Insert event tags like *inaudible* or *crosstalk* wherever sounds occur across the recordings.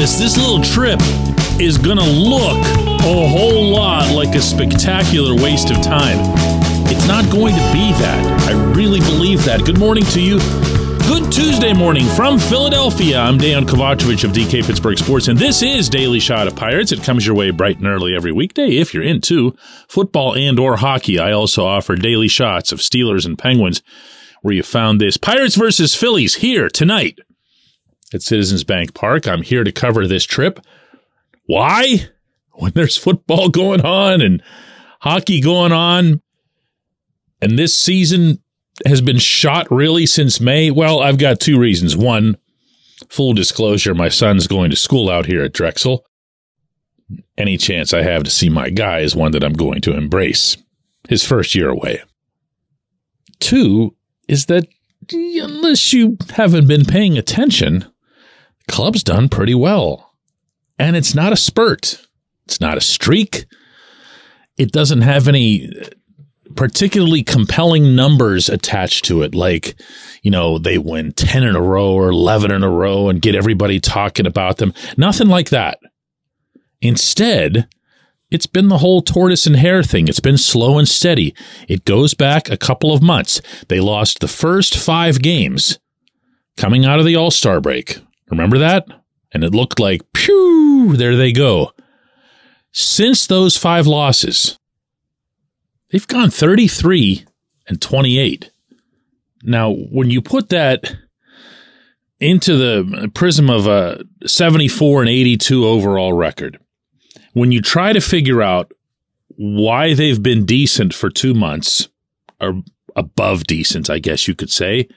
purpose, this little trip is to look a whole lot like a spectacular waste of time. It's not going to be that. I really believe that. Good morning to you. Good Tuesday morning from Philadelphia. I'm Dejan Kovacevic of DK Pittsburgh Sports, and this is Daily Shot of Pirates. It comes your way bright and early every weekday if you're into football and or hockey. I also offer daily shots of Steelers and Penguins where you found this. Pirates versus Phillies here tonight at Citizens Bank Park. I'm here to cover this trip. Why? When there's football going on and hockey going on, and this season has been shot really since May? Well, I've got two reasons. One, full disclosure, my son's going to school out here at Drexel. Any chance I have to see my guy is one that I'm going to embrace. His first year away. Two is that unless you haven't been paying attention, club's done pretty well. And it's not a spurt. It's not a streak. It doesn't have any particularly compelling numbers attached to it. Like, you know, they win 10 in a row or 11 in a row and get everybody talking about them. Nothing like that. Instead, it's been the whole tortoise and hare thing. It's been slow and steady. It goes back a couple of months. They lost the first five games coming out of the All Star break. Remember that? And it looked like, pew, there they go. Since those five losses, they've gone 33 and 28. Now, when you put that into the prism of a 74 and 82 overall record, when you try to figure out why they've been decent for two months, or above decent, I guess you could say,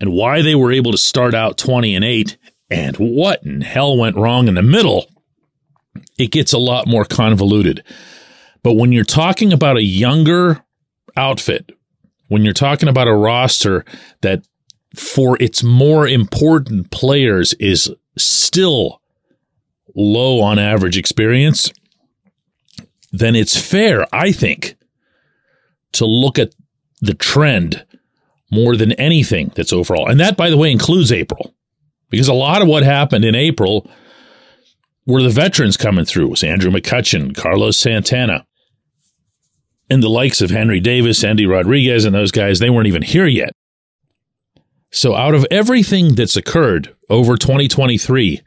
and why they were able to start out 20 and 8 and what in hell went wrong in the middle, it gets a lot more convoluted. But when you're talking about a younger outfit, when you're talking about a roster that for its more important players is still low on average experience, then it's fair, I think, to look at the trend more than anything that's overall. And that, by the way, includes April, because a lot of what happened in April were the veterans coming through. It was Andrew McCutchen, Carlos Santana, and the likes of Henry Davis, Endy Rodriguez, and those guys. They weren't even here yet. So, out of everything that's occurred over 2023,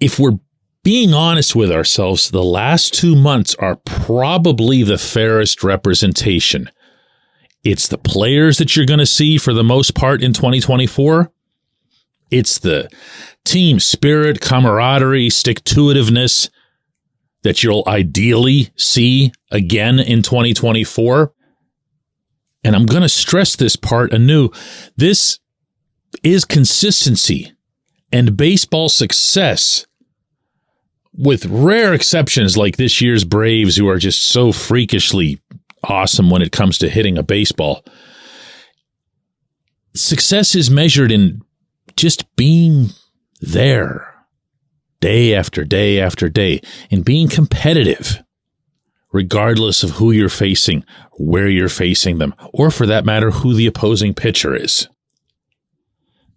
if we're being honest with ourselves, the last two months are probably the fairest representation it's the players that you're going to see for the most part in 2024. It's the team spirit, camaraderie, stick to itiveness that you'll ideally see again in 2024. And I'm going to stress this part anew. This is consistency and baseball success with rare exceptions like this year's Braves, who are just so freakishly awesome when it comes to hitting a baseball. Success is measured in just being there day after day after day and being competitive, regardless of who you're facing, where you're facing them, or for that matter, who the opposing pitcher is.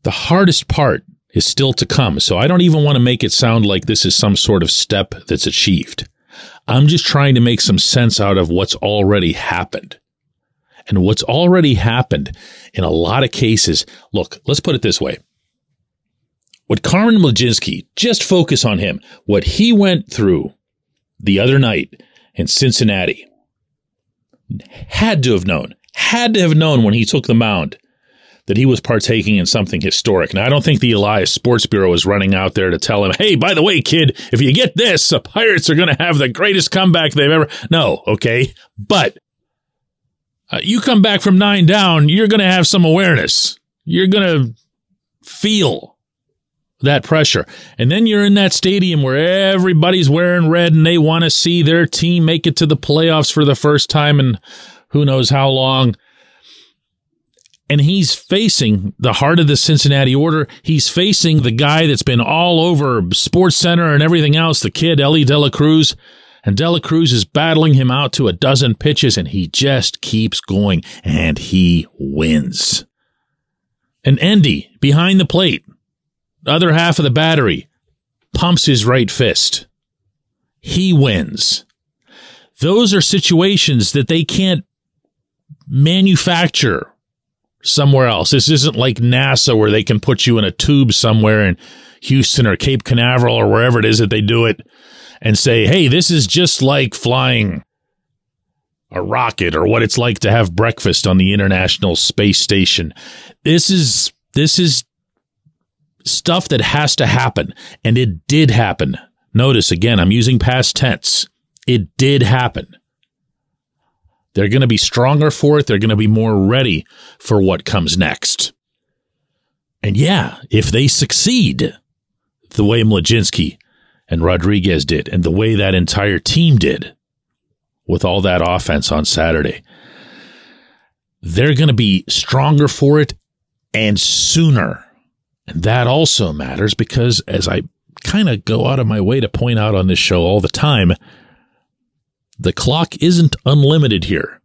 The hardest part is still to come, so I don't even want to make it sound like this is some sort of step that's achieved. I'm just trying to make some sense out of what's already happened. And what's already happened in a lot of cases, look, let's put it this way. What Carmen Mlodzinski, just focus on him, what he went through the other night in Cincinnati, had to have known, had to have known when he took the mound that he was partaking in something historic. Now, I don't think the Elias Sports Bureau is running out there to tell him, hey, by the way, kid, if you get this, the Pirates are going to have the greatest comeback they've ever. No, okay. But uh, you come back from nine down, you're going to have some awareness. You're going to feel that pressure. And then you're in that stadium where everybody's wearing red and they want to see their team make it to the playoffs for the first time in who knows how long and he's facing the heart of the Cincinnati order. He's facing the guy that's been all over Sports Center and everything else, the kid Elly De La Cruz. And De La Cruz is battling him out to a dozen pitches, and he just keeps going, and he wins. And Endy behind the plate, other half of the battery pumps his right fist. He wins. Those are situations that they can't manufacture somewhere else. This isn't like NASA where they can put you in a tube somewhere in Houston or Cape Canaveral or wherever it is that they do it and say, hey, this is just like flying a rocket or what it's like to have breakfast on the International Space Station. This is this is stuff that has to happen and it did happen. Notice again, I'm using past tense. It did happen. They're going to be stronger for it. They're going to be more ready for what comes next. And yeah, if they succeed the way Mlodzinski and Rodriguez did, and the way that entire team did with all that offense on Saturday, they're going to be stronger for it and sooner. And that also matters because, as I kind of go out of my way to point out on this show all the time, the clock isn't unlimited here.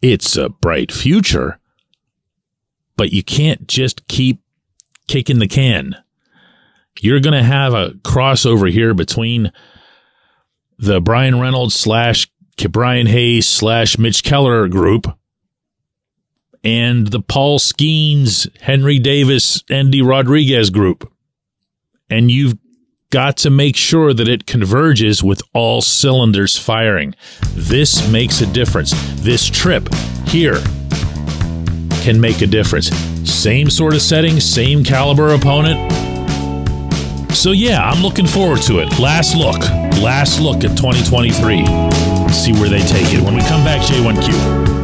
It's a bright future, but you can't just keep kicking the can. You're going to have a crossover here between the Bryan Reynolds slash Ke'Bryan Hayes slash Mitch Keller group and the Paul Skenes, Henry Davis, Endy Rodriguez group. And you've got to make sure that it converges with all cylinders firing. This makes a difference. This trip here can make a difference. Same sort of setting, same caliber opponent. So, yeah, I'm looking forward to it. Last look, last look at 2023. See where they take it. When we come back, J1Q.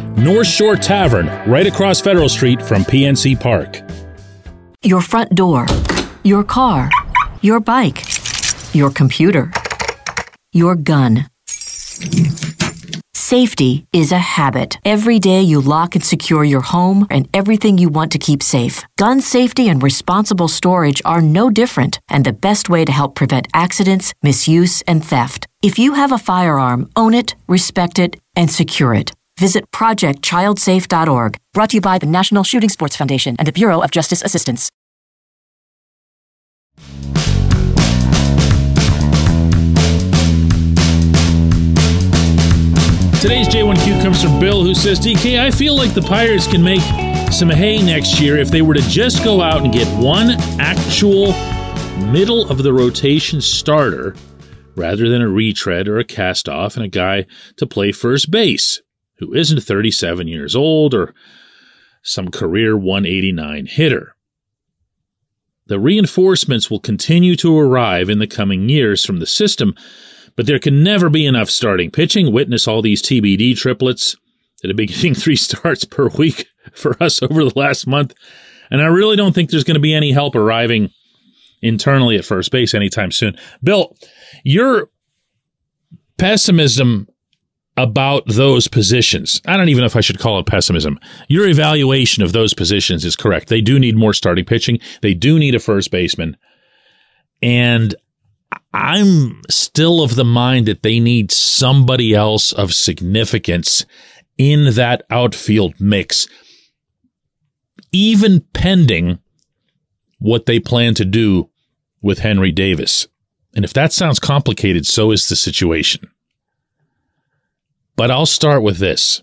North Shore Tavern, right across Federal Street from PNC Park. Your front door, your car, your bike, your computer, your gun. Safety is a habit. Every day you lock and secure your home and everything you want to keep safe. Gun safety and responsible storage are no different and the best way to help prevent accidents, misuse, and theft. If you have a firearm, own it, respect it, and secure it. Visit projectchildsafe.org. Brought to you by the National Shooting Sports Foundation and the Bureau of Justice Assistance. Today's J1Q comes from Bill, who says, DK, I feel like the Pirates can make some hay next year if they were to just go out and get one actual middle of the rotation starter rather than a retread or a cast off and a guy to play first base who isn't 37 years old or some career 189 hitter. The reinforcements will continue to arrive in the coming years from the system but there can never be enough starting pitching. Witness all these TBD triplets that have been *laughs* getting three starts per week for us over the last month. And I really don't think there's going to be any help arriving internally at first base anytime soon. Bill, your pessimism about those positions, I don't even know if I should call it pessimism. Your evaluation of those positions is correct. They do need more starting pitching. They do need a first baseman. And I'm still of the mind that they need somebody else of significance in that outfield mix, even pending what they plan to do with Henry Davis. And if that sounds complicated, so is the situation. But I'll start with this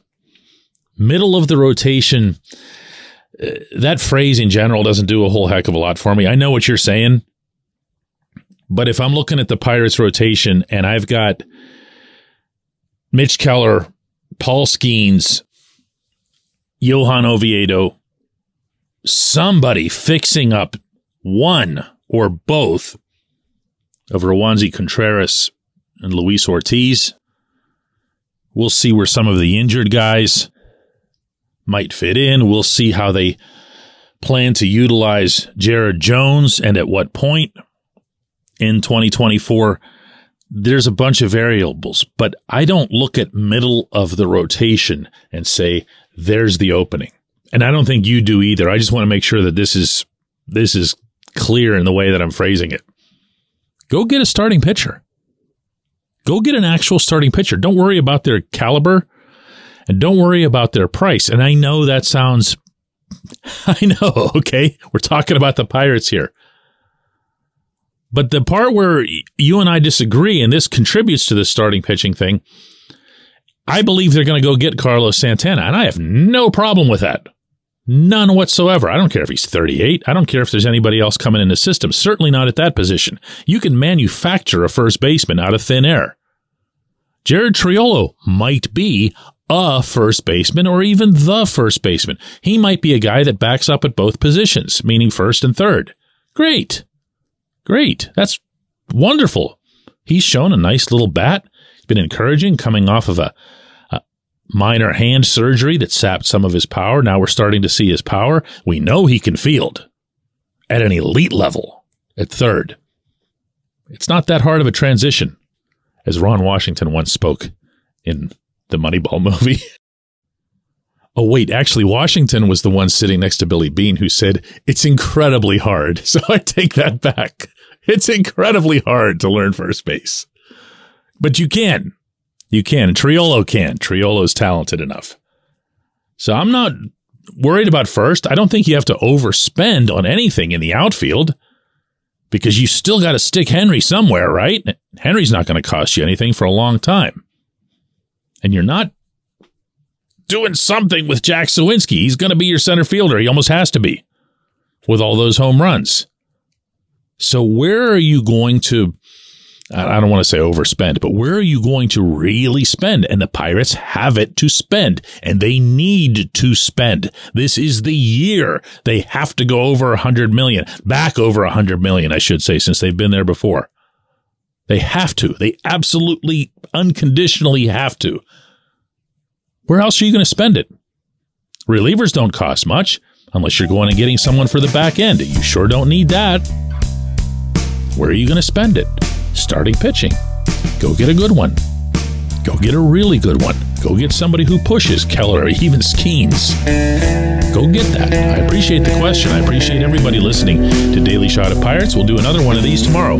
middle of the rotation. Uh, that phrase in general doesn't do a whole heck of a lot for me. I know what you're saying. But if I'm looking at the Pirates rotation and I've got Mitch Keller, Paul Skenes, Johan Oviedo, somebody fixing up one or both of Roansy Contreras and Luis Ortiz. We'll see where some of the injured guys might fit in. We'll see how they plan to utilize Jared Jones and at what point in 2024. There's a bunch of variables, but I don't look at middle of the rotation and say, there's the opening. And I don't think you do either. I just want to make sure that this is, this is clear in the way that I'm phrasing it. Go get a starting pitcher. Go get an actual starting pitcher. Don't worry about their caliber and don't worry about their price. And I know that sounds, *laughs* I know, okay. We're talking about the Pirates here. But the part where you and I disagree, and this contributes to the starting pitching thing, I believe they're going to go get Carlos Santana, and I have no problem with that. None whatsoever. I don't care if he's 38. I don't care if there's anybody else coming in the system. Certainly not at that position. You can manufacture a first baseman out of thin air. Jared Triolo might be a first baseman or even the first baseman. He might be a guy that backs up at both positions, meaning first and third. Great. Great. That's wonderful. He's shown a nice little bat. He's been encouraging coming off of a, a minor hand surgery that sapped some of his power. Now we're starting to see his power. We know he can field at an elite level at third. It's not that hard of a transition, as Ron Washington once spoke in the Moneyball *laughs* movie. Oh, wait, actually, Washington was the one sitting next to Billy Beane who said, It's incredibly hard. *laughs* So I take that back. It's incredibly hard to learn first base. But you can. You can. Triolo can. Triolo's talented enough. So I'm not worried about first. I don't think you have to overspend on anything in the outfield because you still got to stick Henry somewhere, right? Henry's not going to cost you anything for a long time. And you're not doing something with Jack Suwinski. He's going to be your center fielder. He almost has to be with all those home runs. So where are you going to I don't want to say overspend, but where are you going to really spend? And the Pirates have it to spend and they need to spend. This is the year they have to go over a hundred million, back over a hundred million, I should say, since they've been there before. They have to. They absolutely unconditionally have to. Where else are you going to spend it? Relievers don't cost much unless you're going and getting someone for the back end. You sure don't need that. Where are you going to spend it? Starting pitching. Go get a good one. Go get a really good one. Go get somebody who pushes Keller or even Skenes. Go get that. I appreciate the question. I appreciate everybody listening to Daily Shot of Pirates. We'll do another one of these tomorrow.